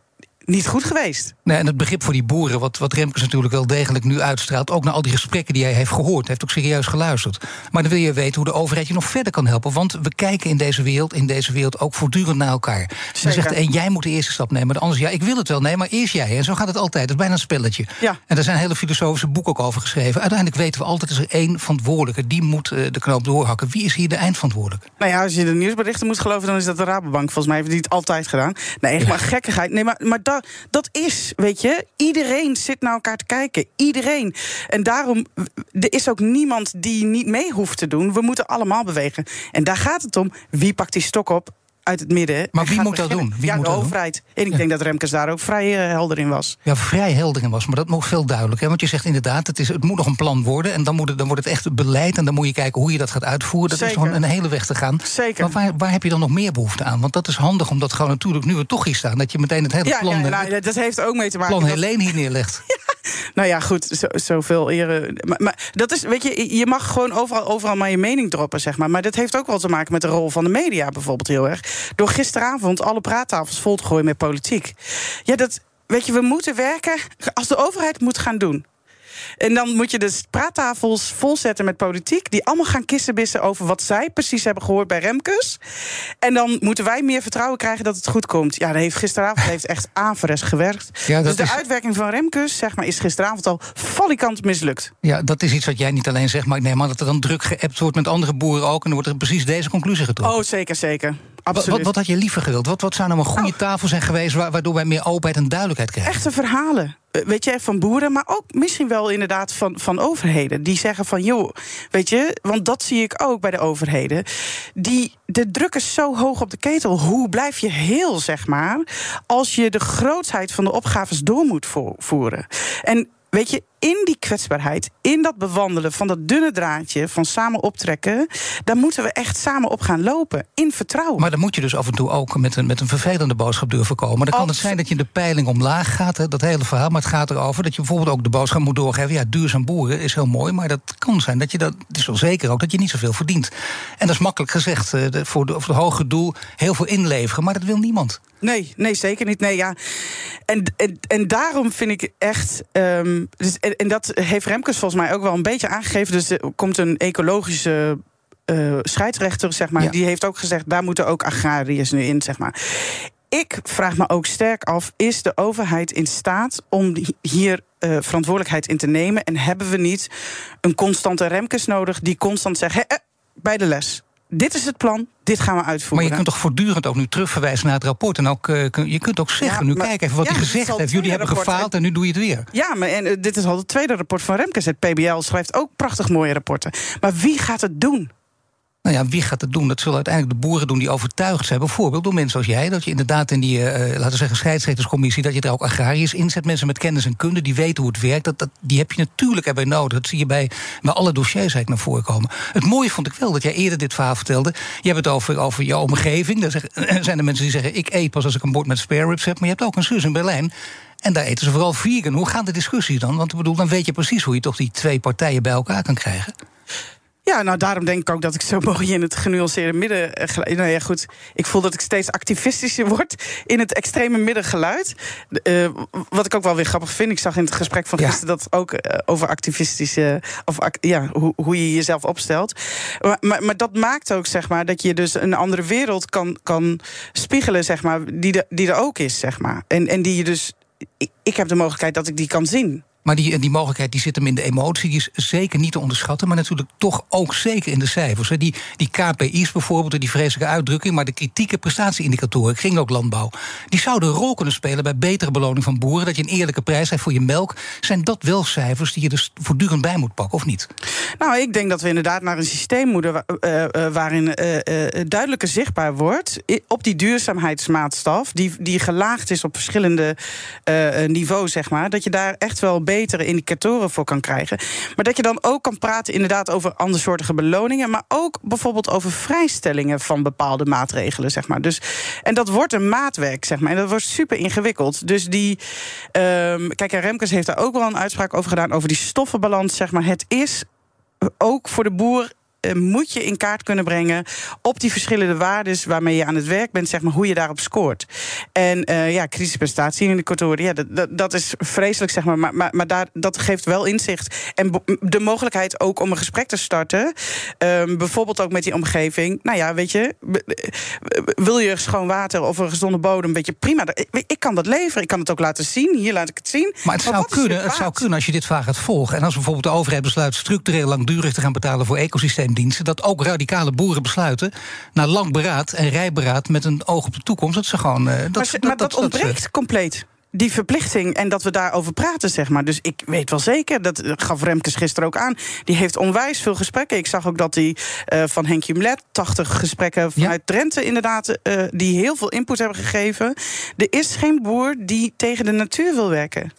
niet goed geweest. Nee, en het begrip voor die boeren, wat, wat Remkes natuurlijk wel degelijk nu uitstraalt, ook naar al die gesprekken die hij heeft gehoord, heeft ook serieus geluisterd. Maar dan wil je weten hoe de overheid je nog verder kan helpen. Want we kijken in deze wereld, in deze wereld ook voortdurend naar elkaar. Dan zegt de een, jij moet de eerste stap nemen. De ander ja, ik wil het wel, nee, maar eerst jij. En zo gaat het altijd. Het is bijna een spelletje. Ja. En er zijn hele filosofische boeken ook over geschreven. Uiteindelijk weten we altijd, is er één verantwoordelijke. Die moet uh, de knoop doorhakken. Wie is hier de eindverantwoordelijke? Nou ja, als je de nieuwsberichten moet geloven, dan is dat de Rabobank. Volgens mij heeft die het altijd gedaan. Nee, echt maar gekkigheid. Nee, maar, maar dat, dat is, weet je, iedereen zit naar elkaar te kijken. Iedereen. En daarom, er is ook niemand die niet mee hoeft te doen. We moeten allemaal bewegen. En daar gaat het om. Wie pakt die stok op? Uit het midden. Maar wie moet dat doen? Wie ja, moet de dat overheid. En ik ja. denk dat Remkes daar ook vrij uh, helder in was. Ja, vrij helder in was, maar dat moet veel duidelijker. Want je zegt inderdaad, het, is, het moet nog een plan worden. En dan, moet het, dan wordt het echt beleid. En dan moet je kijken hoe je dat gaat uitvoeren. Dat Zeker. is gewoon een hele weg te gaan. Zeker. Maar waar, waar heb je dan nog meer behoefte aan? Want dat is handig, omdat gewoon natuurlijk nu we toch hier staan. Dat je meteen het hele ja, plan... Ja, nou, dat heeft ook mee te maken. plan dat... Helene hier neerlegt. <laughs> Nou ja, goed, zo, zoveel ere. Maar, maar, dat is, weet je, je mag gewoon overal, overal maar je mening droppen, zeg maar. Maar dat heeft ook wel te maken met de rol van de media bijvoorbeeld heel erg. Door gisteravond alle praattafels vol te gooien met politiek. Ja, dat, weet je, we moeten werken als de overheid moet gaan doen. En dan moet je dus praattafels volzetten met politiek... die allemaal gaan kissenbissen over wat zij precies hebben gehoord bij Remkes. En dan moeten wij meer vertrouwen krijgen dat het goed komt. Ja, dat heeft gisteravond heeft echt averes gewerkt. Ja, dus de is... uitwerking van Remkes zeg maar, is gisteravond al valikant mislukt. Ja, dat is iets wat jij niet alleen zegt, maar ik neem aan dat er dan druk geappt wordt met andere boeren ook... en dan wordt er precies deze conclusie getrokken. Oh, zeker, zeker. Wat, wat, wat, had je liever gewild? Wat, wat zou nou een goede oh. tafel zijn geweest... waardoor wij meer openheid en duidelijkheid krijgen? Echte verhalen. Weet je, van boeren, maar ook misschien wel inderdaad van, van overheden. Die zeggen van, joh, weet je, want dat zie ik ook bij de overheden. Die, de druk is zo hoog op de ketel. Hoe blijf je heel, zeg maar, als je de grootheid van de opgaves door moet voeren? En weet je, in die kwetsbaarheid, in dat bewandelen van dat dunne draadje van samen optrekken, daar moeten we echt samen op gaan lopen. In vertrouwen. Maar dan moet je dus af en toe ook met een, met een vervelende boodschap durven komen. Dan kan het zijn dat je in de peiling omlaag gaat, hè, dat hele verhaal. Maar het gaat erover dat je bijvoorbeeld ook de boodschap moet doorgeven. Ja, duurzaam boeren is heel mooi, maar dat kan zijn dat je dat. Het is wel zeker ook dat je niet zoveel verdient. En dat is makkelijk gezegd. De, voor, de, voor het hoge doel heel veel inleveren, maar dat wil niemand. Nee, nee, zeker niet. Nee, ja. En, en, en daarom vind ik echt. Um, dus, en, en, dat heeft Remkes volgens mij ook wel een beetje aangegeven. Dus er komt een ecologische. Uh, scheidsrechter, zeg maar, ja. die heeft ook gezegd... daar moeten ook agrariërs nu in, zeg maar. Ik vraag me ook sterk af: is de overheid in staat om hier uh, verantwoordelijkheid in te nemen? En hebben we niet een constante Remkes nodig die constant zegt: eh, bij de les? Dit is het plan, dit gaan we uitvoeren. Maar je kunt toch voortdurend ook nu terugverwijzen naar het rapport. En ook, uh, je kunt ook zeggen, ja, nu maar, kijk even wat ja, hij gezegd heeft. Jullie hebben gefaald en nu doe je het weer. Ja, maar en, uh, dit is al het tweede rapport van Remkes. Het PBL schrijft ook prachtig mooie rapporten. Maar wie gaat het doen? Nou ja, wie gaat het doen? Dat zullen uiteindelijk de boeren doen die overtuigd zijn. Bijvoorbeeld door mensen als jij. Dat je inderdaad in die, uh, laten we zeggen, scheidsrechterscommissie... dat je er ook agrariërs inzet. Mensen met kennis en kunde die weten hoe het werkt. Dat, dat, die heb je natuurlijk erbij nodig. Dat zie je bij, bij alle dossiers eigenlijk naar voren komen. Het mooie vond ik wel dat jij eerder dit verhaal vertelde. Je hebt het over, over jouw omgeving. Daar <clears throat> zijn er mensen die zeggen... ik eet pas als ik een bord met spare ribs heb. Maar je hebt ook een zus in Berlijn... En daar eten ze vooral vegan. Hoe gaan de discussies dan? Want ik bedoel, dan weet je precies hoe je toch die twee partijen bij elkaar kan krijgen. Ja, nou daarom denk ik ook dat ik zo <laughs> mooi in het genuanceerde midden. Nou ja, goed. Ik voel dat ik steeds activistischer word in het extreme middengeluid. Uh, wat ik ook wel weer grappig vind. Ik zag in het gesprek van gisteren ja. dat ook uh, over activistische. Of ja, hoe, hoe je jezelf opstelt. Maar, maar, maar, dat maakt ook, zeg maar, dat je dus een andere wereld kan, kan spiegelen, zeg maar, die, de, die er ook is, zeg maar. En, en die je dus. Ik, ik heb de mogelijkheid dat ik die kan zien. Maar die, die mogelijkheid die zit hem in de emotie. Die is zeker niet te onderschatten. Maar natuurlijk toch ook zeker in de cijfers. Die, die KPI's bijvoorbeeld, die vreselijke uitdrukking. Maar de kritieke prestatieindicatoren, ging ook landbouw. Die zouden een rol kunnen spelen bij betere beloning van boeren. Dat je een eerlijke prijs hebt voor je melk. Zijn dat wel cijfers die je dus voortdurend bij moet pakken, of niet? Nou, ik denk dat we inderdaad naar een systeem moeten. Uh, waarin uh, duidelijker zichtbaar wordt. op die duurzaamheidsmaatstaf. Die, die gelaagd is op verschillende niveaus, zeg maar. Dat je daar echt wel betere indicatoren voor kan krijgen. Maar dat je dan ook kan praten inderdaad over andersoortige beloningen, maar ook bijvoorbeeld over vrijstellingen van bepaalde maatregelen, zeg maar. Dus, en dat wordt een maatwerk, zeg maar. En dat wordt super ingewikkeld. Dus die. Um, kijk, Remkes heeft daar ook wel een uitspraak over gedaan, over die stoffenbalans, zeg maar. Het is ook voor de boer moet je in kaart kunnen brengen op die verschillende waarden waarmee je aan het werk bent, zeg maar, hoe je daarop scoort. En uh, ja, crisisprestatieindicatoren, ja, dat, dat, dat, is vreselijk, zeg maar, maar, maar, maar daar, dat geeft wel inzicht. En de mogelijkheid ook om een gesprek te starten, um, bijvoorbeeld ook met die omgeving. Nou ja, weet je, wil je schoon water of een gezonde bodem, weet je, prima. Ik, kan dat leveren, ik kan het ook laten zien, hier laat ik het zien. Maar het, zou, kunnen, het zou kunnen als je dit vaak gaat volgen. En als bijvoorbeeld de overheid besluit structureel langdurig te gaan betalen voor ecosysteem diensten dat ook radicale boeren besluiten, na lang beraad en rijberaad met een oog op de toekomst, dat ze gewoon. Uh, dat, maar, maar dat, ontbreekt compleet die verplichting en dat we daarover praten, zeg maar. Dus ik weet wel zeker, dat gaf Remkes gisteren ook aan... die heeft onwijs veel gesprekken. Ik zag ook dat hij uh, van Henk Jumlet 80 gesprekken vanuit ja. Drenthe inderdaad... Uh, die heel veel input hebben gegeven. Er is geen boer die tegen de natuur wil werken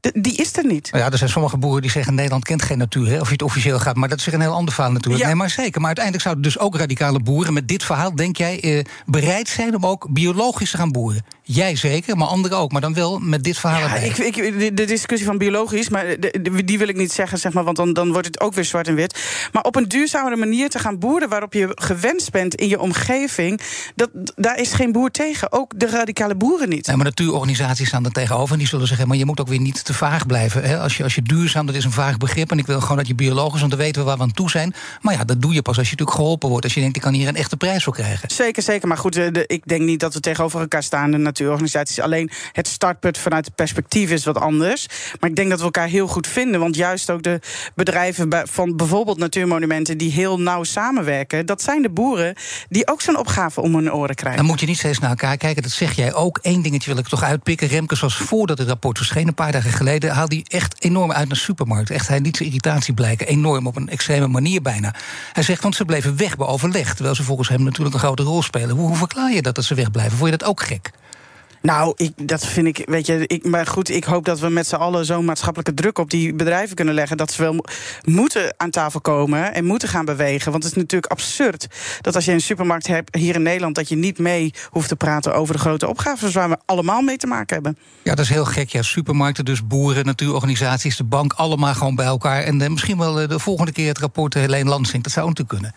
die is er niet. Ja, er zijn sommige boeren die zeggen... Nederland kent geen natuur, hè, of je het officieel gaat. Maar dat is een heel ander verhaal natuurlijk. Nee, maar zeker. Maar uiteindelijk zouden dus ook radicale boeren... met dit verhaal, denk jij, eh, bereid zijn om ook biologisch te gaan boeren? Jij zeker, maar anderen ook. Maar dan wel met dit verhaal ja, ik, ik, de discussie van biologisch, maar die wil ik niet zeggen, zeg maar, want dan, dan wordt het ook weer zwart en wit. Maar op een duurzamere manier te gaan boeren... waarop je gewenst bent in je omgeving... Dat, daar is geen boer tegen. Ook de radicale boeren niet. Nee, maar natuurorganisaties staan er tegenover... en die zullen zeggen, maar je moet ook weer niet te vaag blijven. Hè? Als, je, als je duurzaam, dat is een vaag begrip. En ik wil gewoon dat je biologisch, want dan weten we waar we aan toe zijn. Maar ja, dat doe je pas als je natuurlijk geholpen wordt. Als je denkt, ik kan hier een echte prijs voor krijgen. Zeker, zeker. Maar goed, de, ik denk niet dat we tegenover elkaar staan, de natuurorganisaties. Alleen het startpunt vanuit het perspectief is wat anders. Maar ik denk dat we elkaar heel goed vinden. Want juist ook de bedrijven van bijvoorbeeld natuurmonumenten... die heel nauw samenwerken, dat zijn de boeren... die ook zo'n opgave om hun oren krijgen. Dan moet je niet steeds naar elkaar kijken, dat zeg jij ook. Eén dingetje wil ik toch uitpikken. Remkes was voordat het rapport verscheen, een paar dagen geleden... haalde hij echt enorm uit naar supermarkt. Echt, hij liet zijn irritatie blijken, enorm op een extreme manier bijna. Hij zegt, want ze bleven weg bij overleg... terwijl ze volgens hem natuurlijk een grote rol spelen. Hoe, hoe verklaar je dat, dat ze wegblijven? Vond je dat ook gek? Nou, ik, dat vind ik, weet je, ik, maar goed, ik hoop dat we met z'n allen zo'n maatschappelijke druk op die bedrijven kunnen leggen. Dat ze wel moeten aan tafel komen en moeten gaan bewegen. Want het is natuurlijk absurd dat als je een supermarkt hebt hier in Nederland, dat je niet mee hoeft te praten over de grote opgaven waar we allemaal mee te maken hebben. Ja, dat is heel gek. Ja, supermarkten, dus boeren, natuurorganisaties, de bank, allemaal gewoon bij elkaar. En uh, misschien wel uh, de volgende keer het rapport uh, Helene Lansing. Dat zou natuurlijk kunnen.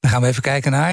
Dan gaan we even kijken naar.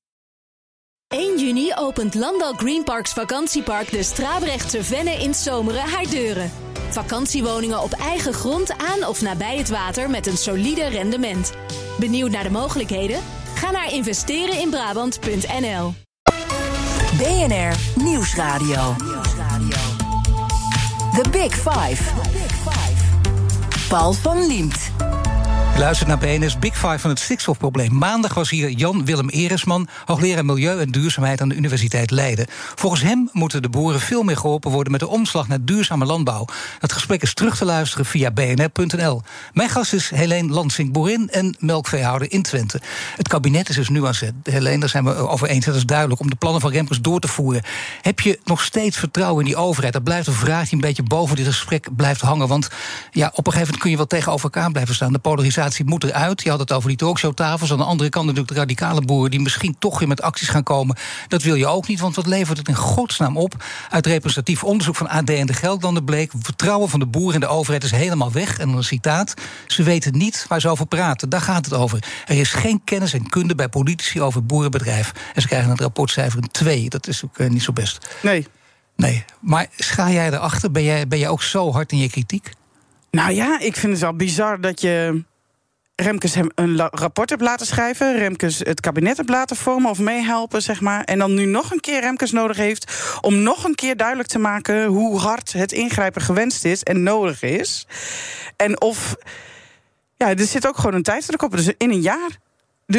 1 juni opent Landal Greenparks vakantiepark de Strabrechtse Venne in Zomeren haar deuren. Vakantiewoningen op eigen grond aan of nabij het water met een solide rendement. Benieuwd naar de mogelijkheden? Ga naar investereninbrabant.nl. BNR Nieuwsradio. The Big Five. Paul van Liemt. Luister naar BNS Big Five van het stikstofprobleem. Maandag was hier Jan-Willem Eresman, hoogleraar Milieu en Duurzaamheid aan de Universiteit Leiden. Volgens hem moeten de boeren veel meer geholpen worden met de omslag naar duurzame landbouw. Dat gesprek is terug te luisteren via bnr.nl. Mijn gast is Helene Lansing-Boerin en melkveehouder in Twente. Het kabinet is dus nu aan zet. Helene, daar zijn we over eens, dat is duidelijk, om de plannen van Remkes door te voeren. Heb je nog steeds vertrouwen in die overheid? Dat blijft een vraag die een beetje boven dit gesprek blijft hangen. Want ja, op een gegeven moment kun je wel tegenover elkaar blijven staan. De polarisatie moet eruit. Je had het over die talkshowtafels. Aan de andere kant natuurlijk de radicale boeren... die misschien toch weer met acties gaan komen. Dat wil je ook niet, want wat levert het in godsnaam op? Uit representatief onderzoek van AD en de Gelderlanden bleek... vertrouwen van de boeren in de overheid is helemaal weg. En een citaat, ze weten niet waar ze over praten. Daar gaat het over. Er is geen kennis en kunde bij politici over het boerenbedrijf. En ze krijgen het rapportcijfer een 2. Dat is ook eh, niet zo best. Nee. Nee, maar scha jij erachter? Ben jij, ben jij ook zo hard in je kritiek? Nou ja, ik vind het wel bizar dat je Remkes hem een rapport hebt laten schrijven. Remkes het kabinet hebt laten vormen of meehelpen, zeg maar. En dan nu nog een keer Remkes nodig heeft om nog een keer duidelijk te maken hoe hard het ingrijpen gewenst is en nodig is. En of. Ja, er zit ook gewoon een tijdsdruk op. Dus in een jaar.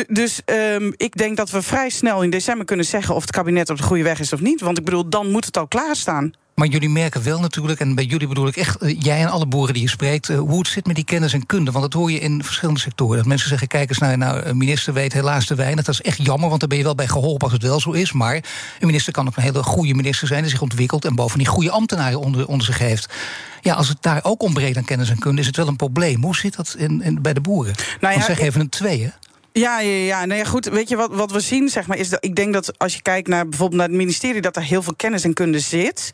dus um, ik denk dat we vrij snel in december kunnen zeggen of het kabinet op de goede weg is of niet. Want ik bedoel, dan moet het al klaarstaan. Maar jullie merken wel natuurlijk, en bij jullie bedoel ik echt eh, jij en alle boeren die je spreekt, uh, hoe het zit met die kennis en kunde. Want dat hoor je in verschillende sectoren. Dat mensen zeggen: kijk eens naar, nou, een minister weet helaas te weinig. Dat is echt jammer, want daar ben je wel bij geholpen als het wel zo is. Maar een minister kan ook een hele goede minister zijn die zich ontwikkelt en bovendien goede ambtenaren onder, onder zich heeft. Ja, als het daar ook ontbreekt aan kennis en kunde, is het wel een probleem. Hoe zit dat in, in bij de boeren? Nou ja, Want zeg even een twee, hè? Ja, ja, ja. Nee, goed. Weet je wat, wat we zien, zeg maar, is dat ik denk dat als je kijkt naar bijvoorbeeld naar het ministerie, dat er heel veel kennis en kunde zit.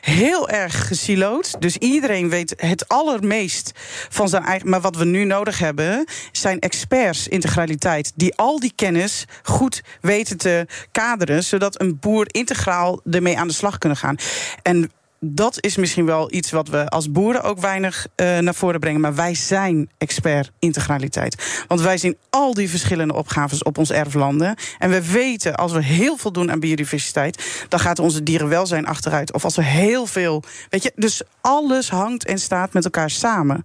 Heel erg gesilood. Dus iedereen weet het allermeest van zijn eigen. Maar wat we nu nodig hebben, zijn experts integraliteit. Die al die kennis goed weten te kaderen, zodat een boer integraal ermee aan de slag kunnen gaan. En dat is misschien wel iets wat we als boeren ook weinig uh, naar voren brengen. Maar wij zijn expert integraliteit. Want wij zien al die verschillende opgaves op ons erflanden. En we weten, als we heel veel doen aan biodiversiteit, dan gaat onze dierenwelzijn achteruit. Of als we heel veel. Weet je, dus alles hangt en staat met elkaar samen.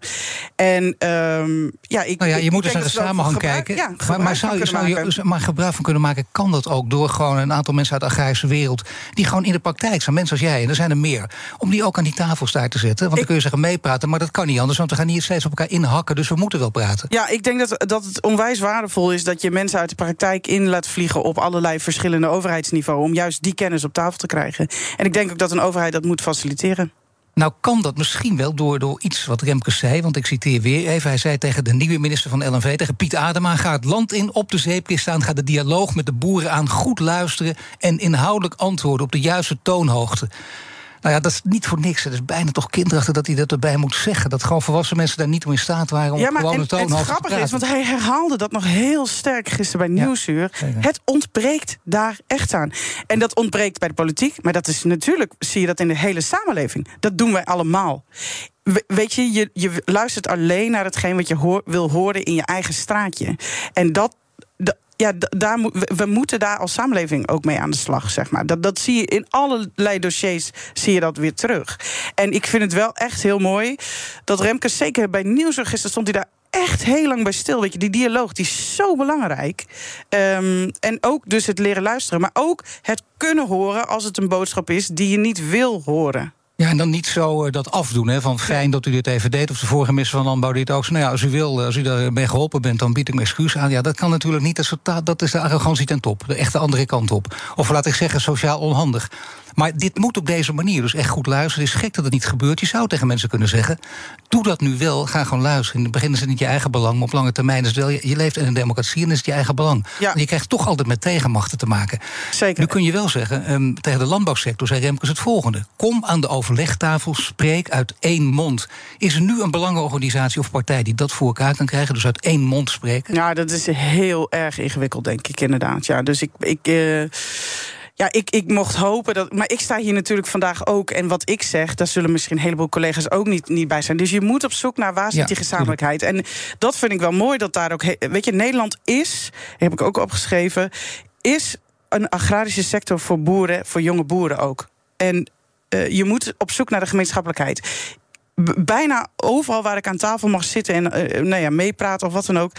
En um, ja, ik. Nou ja, je moet dus naar de samenhang kijken. Ja, maar, maar zou, zou je maar gebruik van kunnen maken? Kan dat ook door gewoon een aantal mensen uit de agrarische wereld. die gewoon in de praktijk zijn, mensen als jij, en er zijn er meer om die ook aan die tafels daar te zetten. Want dan kun je zeggen meepraten, maar dat kan niet anders, want we gaan niet steeds op elkaar inhakken, dus we moeten wel praten. Ja, ik denk dat, dat het onwijs waardevol is dat je mensen uit de praktijk in laat vliegen op allerlei verschillende overheidsniveaus, om juist die kennis op tafel te krijgen. En ik denk ook dat een overheid dat moet faciliteren. Nou kan dat misschien wel door, door iets wat Remkes zei. Want ik citeer weer even. Hij zei tegen de nieuwe minister van LNV, tegen Piet Adema... ga het land in, op de zeepkist staan... ga de dialoog met de boeren aan, goed luisteren... en inhoudelijk antwoorden op de juiste toonhoogte. Nou ja, dat is niet voor niks. Het is bijna toch kinderachtig dat hij dat erbij moet zeggen. Dat gewoon volwassen mensen daar niet toe in staat waren om ja, maar gewoon een toon Het grappige is, want hij herhaalde dat nog heel sterk gisteren bij Nieuwsuur. het ontbreekt daar echt aan. En dat ontbreekt bij de politiek. Maar dat is natuurlijk, zie je dat in de hele samenleving. Dat doen wij allemaal. Weet je, je, je luistert alleen naar hetgeen wat je hoor, wil horen in je eigen straatje. En dat, ja, daar, we moeten daar als samenleving ook mee aan de slag, zeg maar. Dat, dat zie je in allerlei dossiers, zie je dat weer terug. En ik vind het wel echt heel mooi dat Remke, zeker bij Nieuwsregister stond hij daar echt heel lang bij stil. Weet je, die dialoog die is zo belangrijk. Um, en ook dus het leren luisteren, maar ook het kunnen horen als het een boodschap is die je niet wil horen. Ja, en dan niet zo uh, dat afdoen, hè, van fijn dat u dit even deed... of de vorige minister van Landbouw dit ook. Nou ja, als u wil, als u daarbij geholpen bent, dan bied ik me excuus aan. Ja, dat kan natuurlijk niet. Dat is, dat is de arrogantie ten top, de echte andere kant op. Of laat ik zeggen, sociaal onhandig. Maar dit moet op deze manier, dus echt goed luisteren. Het is gek dat het niet gebeurt. Je zou tegen mensen kunnen zeggen... doe dat nu wel, ga gewoon luisteren. In het begin is het niet je eigen belang, maar op lange termijn is het wel... je, leeft in een democratie en is het je eigen belang. Ja. je krijgt toch altijd met tegenmachten te maken. Zeker. Nu kun je wel zeggen, um, tegen de landbouwsector zei Remkes het volgende. Kom aan de overlegtafel, spreek uit één mond. Is er nu een belangenorganisatie of partij die dat voor elkaar kan krijgen? Dus uit één mond spreken? Ja, dat is heel erg ingewikkeld, denk ik inderdaad. Ja, dus ik... ik uh ja, ik, ik mocht hopen dat. Maar ik sta hier natuurlijk vandaag ook. En wat ik zeg, daar zullen misschien een heleboel collega's ook niet, niet bij zijn. Dus je moet op zoek naar waar zit die gezamenlijkheid. En dat vind ik wel mooi dat daar ook. Weet je, Nederland is, heb ik ook opgeschreven, is een agrarische sector voor boeren, voor jonge boeren ook. En uh, je moet op zoek naar de gemeenschappelijkheid bijna overal waar ik aan tafel mag zitten en uh, nou ja, meepraten of wat dan ook.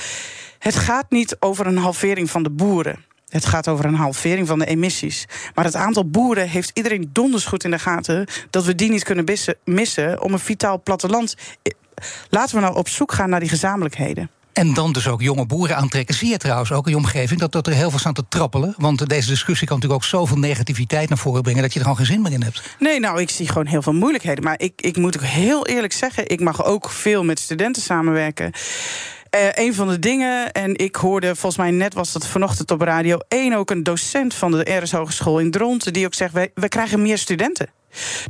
Het gaat niet over een halvering van de boeren. Het gaat over een halvering van de emissies. Maar het aantal boeren heeft iedereen donders goed in de gaten dat we die niet kunnen missen om een vitaal platteland. Laten we nou op zoek gaan naar die gezamenlijkheden. En dan dus ook jonge boeren aantrekken. Zie je trouwens ook in je omgeving dat, dat er heel veel staan te trappelen? Want deze discussie kan natuurlijk ook zoveel negativiteit naar voren brengen dat je er gewoon geen zin meer in hebt. Nee, nou, ik zie gewoon heel veel moeilijkheden. Maar ik, ik moet ook heel eerlijk zeggen, ik mag ook veel met studenten samenwerken. Uh, een van de dingen, en ik hoorde volgens mij net was dat vanochtend op Radio 1 ook een docent van de RS Hogeschool in Dronten, die ook zegt: wij, we krijgen meer studenten.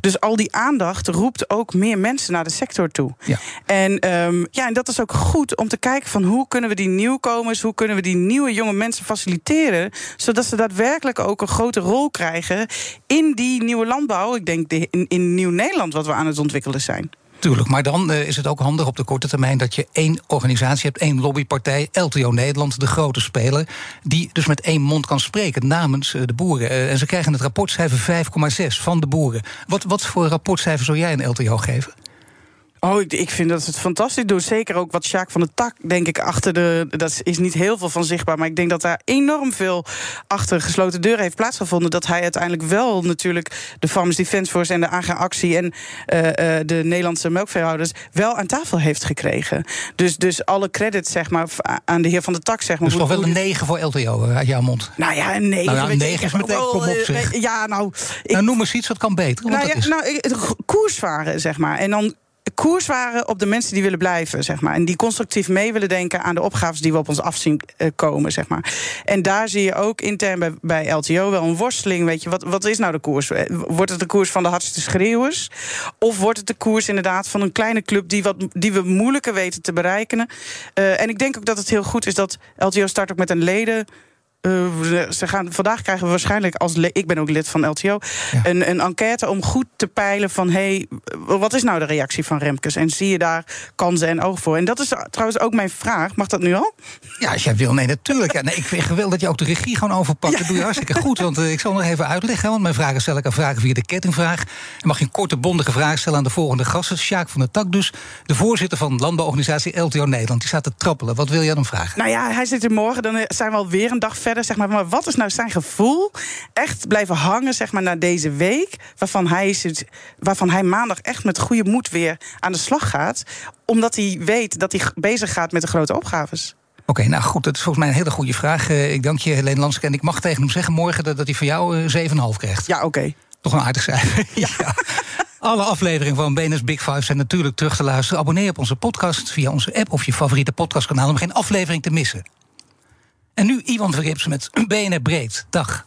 Dus al die aandacht roept ook meer mensen naar de sector toe. Ja. En, um, ja, en dat is ook goed om te kijken van hoe kunnen we die nieuwkomers, hoe kunnen we die nieuwe jonge mensen faciliteren, zodat ze daadwerkelijk ook een grote rol krijgen in die nieuwe landbouw. Ik denk in, in Nieuw Nederland wat we aan het ontwikkelen zijn. Tuurlijk, maar dan uh, is het ook handig op de korte termijn dat je één organisatie hebt, één lobbypartij, LTO Nederland, de grote speler, die dus met één mond kan spreken namens uh, de boeren. Uh, en ze krijgen het rapportcijfer 5,6 van de boeren. Wat, wat voor rapportcijfer zou jij een LTO geven? Oh, ik, ik vind dat het fantastisch doet. Zeker ook wat Sjaak van de Tak, denk ik, achter de. Dat is niet heel veel van zichtbaar. Maar ik denk dat daar enorm veel achter gesloten deuren heeft plaatsgevonden. Dat hij uiteindelijk wel natuurlijk de Farmers Defence Force en de AG Actie en uh, uh, de Nederlandse melkveehouders wel aan tafel heeft gekregen. Dus, dus alle credit, zeg maar, aan de heer van de Tak, zeg maar. Dus toch wel een 9 voor LTO uit jouw mond? Nou ja, een 9. Nou ja, een 9 is meteen, kom op zeg. Ja, nou. Ik, nou, noem eens iets wat kan beter. Nou, ja, nou, koers varen, zeg maar. En dan koers waren op de mensen die willen blijven, zeg maar. En die constructief mee willen denken aan de opgaves die we op ons af zien eh, komen, zeg maar. En daar zie je ook intern bij, bij LTO wel een worsteling. Weet je, wat, wat is nou de koers? Eh, wordt het de koers van de hardste schreeuwers? Of wordt het de koers inderdaad van een kleine club die, wat, die we moeilijker weten te bereiken? Uh, en ik denk ook dat het heel goed is dat LTO start ook met een leden uh, ze gaan, vandaag krijgen we waarschijnlijk, als ik ben ook lid van LTO, een, een enquête om goed te peilen van hey, wat is nou de reactie van Remkes? En zie je daar kansen en oog voor? En dat is trouwens ook mijn vraag. Mag dat nu al? Ja, als jij wil, nee, natuurlijk. Ja, nee, ik vind dat je ook de regie gewoon overpakt. Ja. Dat doe je hartstikke goed. Want uh, ik zal nog even uitleggen. Want mijn vragen stel ik aan vragen via de kettingvraag. En mag je een korte, bondige vraag stellen aan de volgende gasten. Sjaak van der Tak dus, de voorzitter van landbouworganisatie LTO Nederland. Die staat te trappelen. Wat wil jij dan vragen? Nou ja, hij zit er morgen. Dan zijn we alweer een dag verder verder, zeg maar, maar wat is nou zijn gevoel? Echt blijven hangen, zeg maar, na deze week. Waarvan hij, waarvan hij maandag echt met goede moed weer aan de slag gaat. Omdat hij weet dat hij bezig gaat met de grote opgaves. Oké, nou goed, dat is volgens mij een hele goede vraag. Uh, ik dank je, Helene Lanske. En ik mag tegen hem zeggen morgen dat, dat hij van jou uh, eh, 7,5 krijgt. Ja, oké. Okay. Toch een aardig cijfer. <laughs> ja. ja. Alle afleveringen van BNS Big Five zijn natuurlijk terug te luisteren. Abonneer op onze podcast via onze app of je favoriete podcastkanaal om geen aflevering te missen. En nu Iwan Verrips met <clears throat> BNR Breed. Dag.